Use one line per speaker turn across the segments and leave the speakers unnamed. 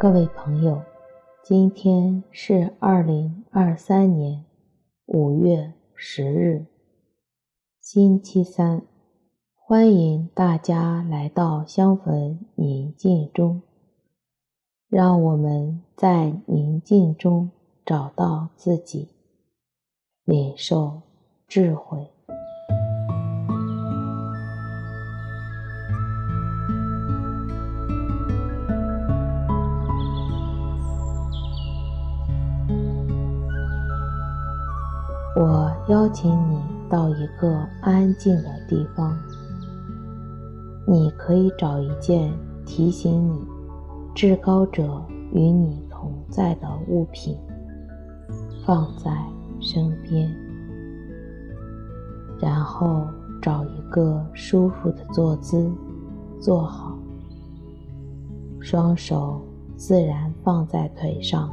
各位朋友，今天是二零二三年五月十日，星期三。欢迎大家来到香焚宁静中，让我们在宁静中找到自己，领受智慧。我邀请你到一个安静的地方。你可以找一件提醒你至高者与你同在的物品，放在身边，然后找一个舒服的坐姿，坐好，双手自然放在腿上，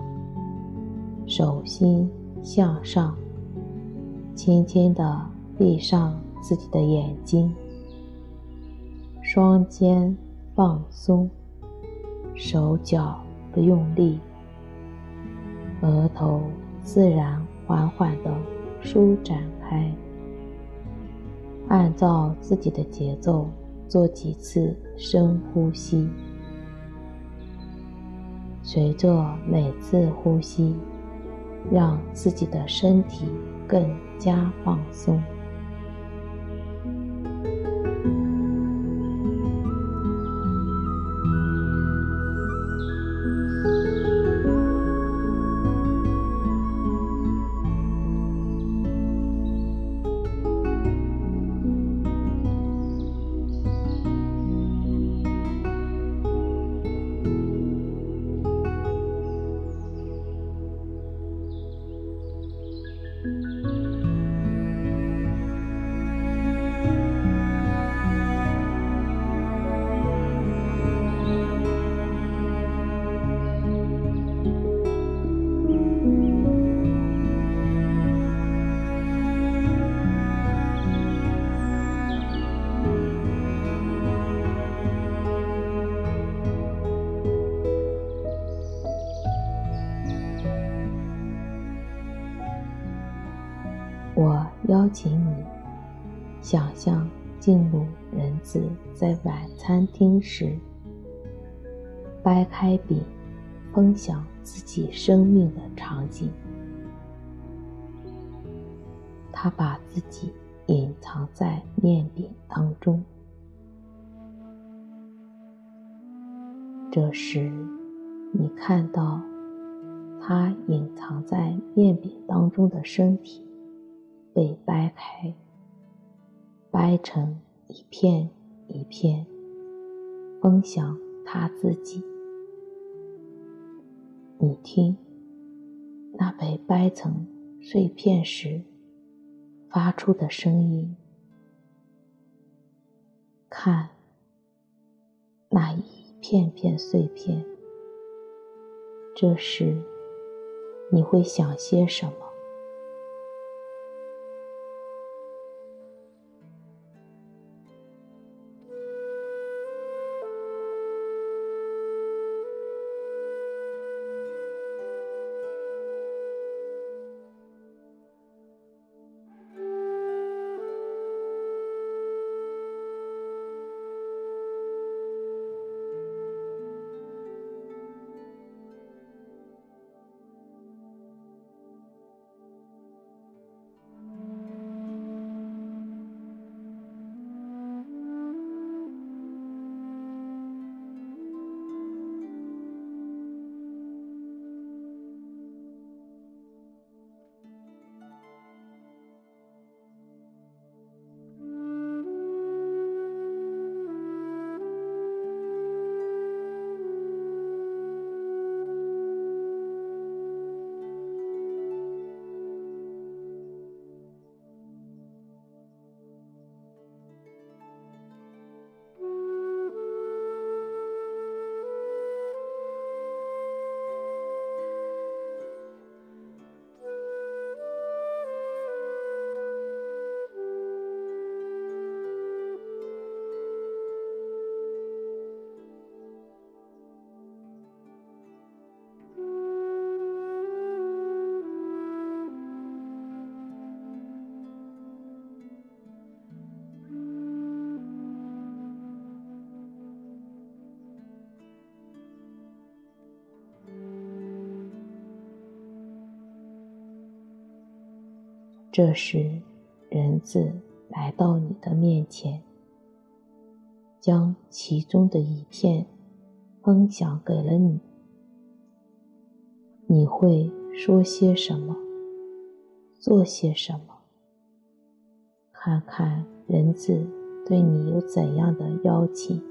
手心向上，轻轻地闭上自己的眼睛。双肩放松，手脚不用力，额头自然缓缓地舒展开。按照自己的节奏做几次深呼吸，随着每次呼吸，让自己的身体更加放松。邀请你想象进入人子在晚餐厅时，掰开饼分享自己生命的场景。他把自己隐藏在面饼当中。这时，你看到他隐藏在面饼当中的身体。被掰开，掰成一片一片，分享他自己。你听，那被掰成碎片时发出的声音，看那一片片碎片。这时，你会想些什么？这时，人子来到你的面前，将其中的一片分享给了你。你会说些什么？做些什么？看看人子对你有怎样的邀请。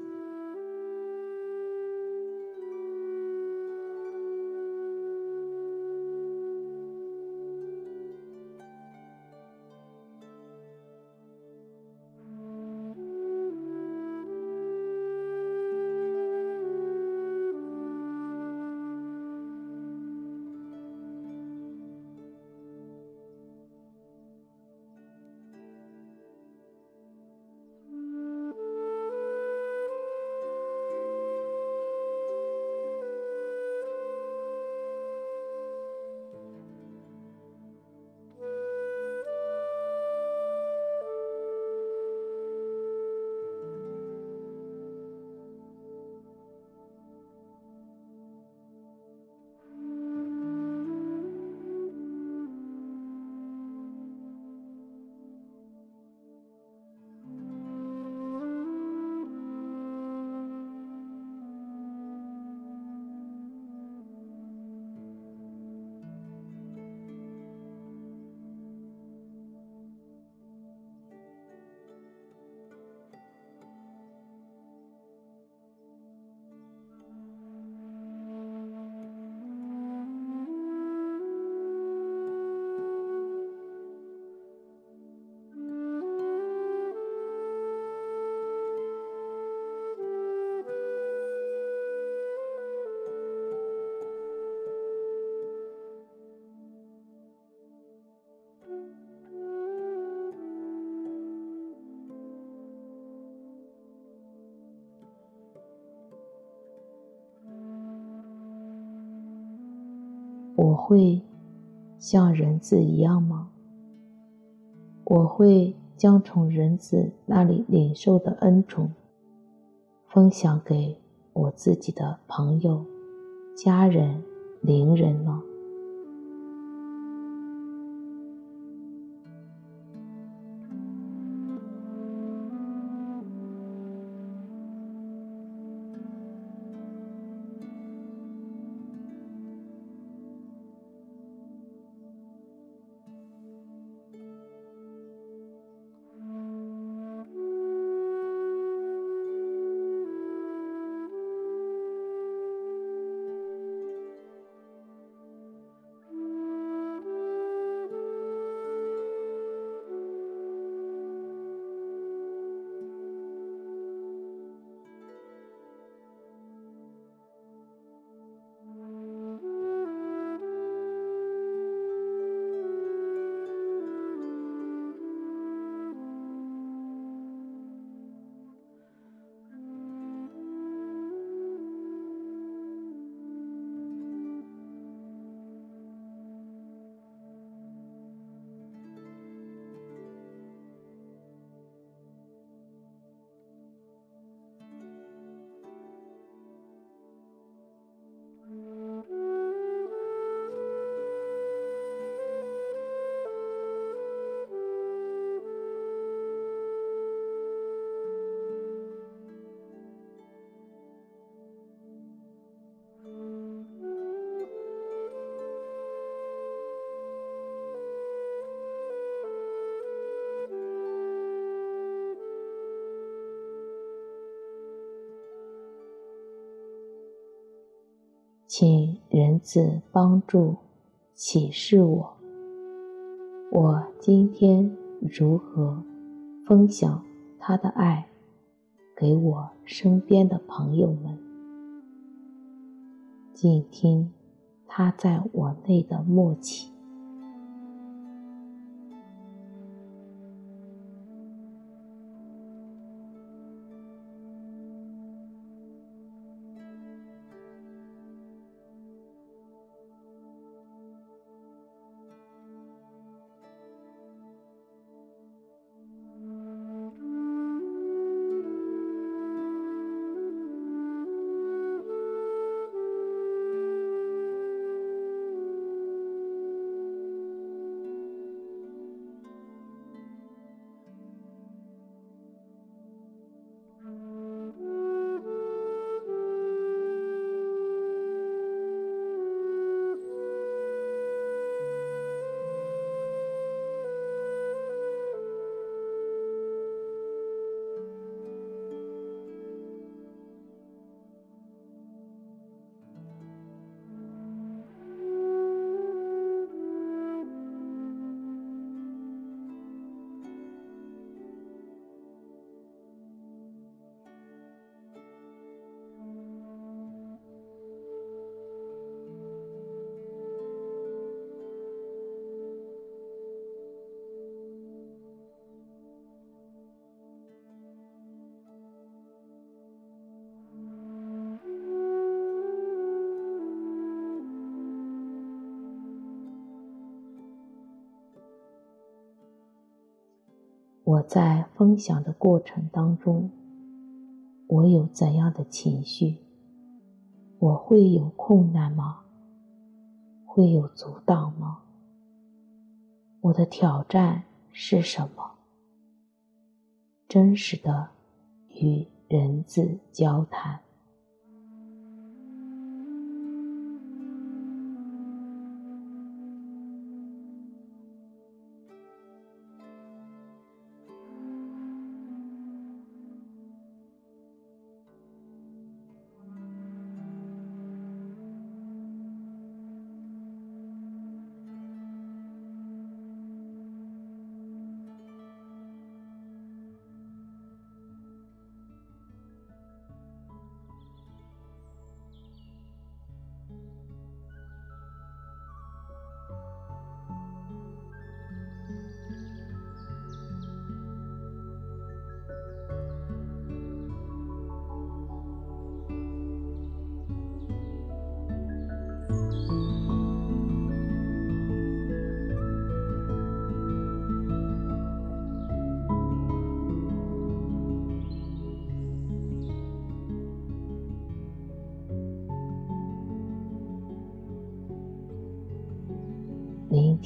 会像人子一样吗？我会将从人子那里领受的恩宠分享给我自己的朋友、家人、邻人吗？请仁子帮助启示我，我今天如何分享他的爱给我身边的朋友们？静听他在我内的默契。我在分享的过程当中，我有怎样的情绪？我会有困难吗？会有阻挡吗？我的挑战是什么？真实的与人字交谈。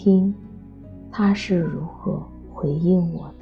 听他是如何回应我的。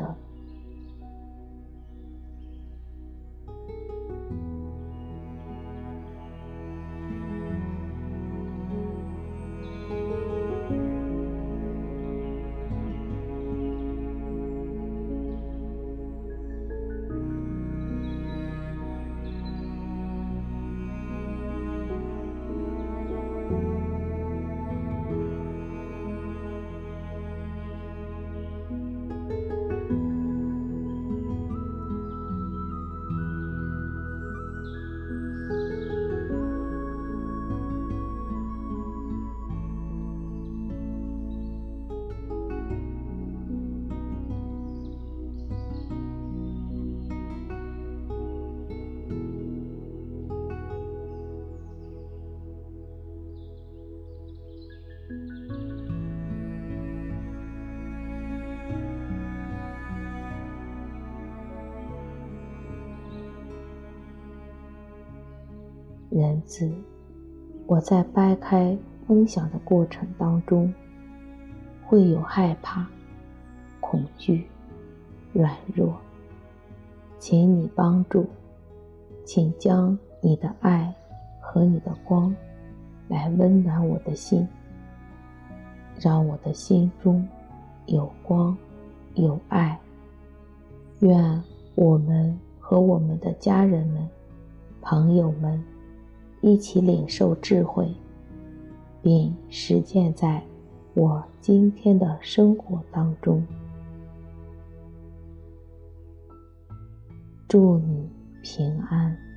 人子，我在掰开分享的过程当中，会有害怕、恐惧、软弱，请你帮助，请将你的爱和你的光来温暖我的心，让我的心中有光有爱。愿我们和我们的家人们、朋友们。一起领受智慧，并实践在我今天的生活当中。祝你平安。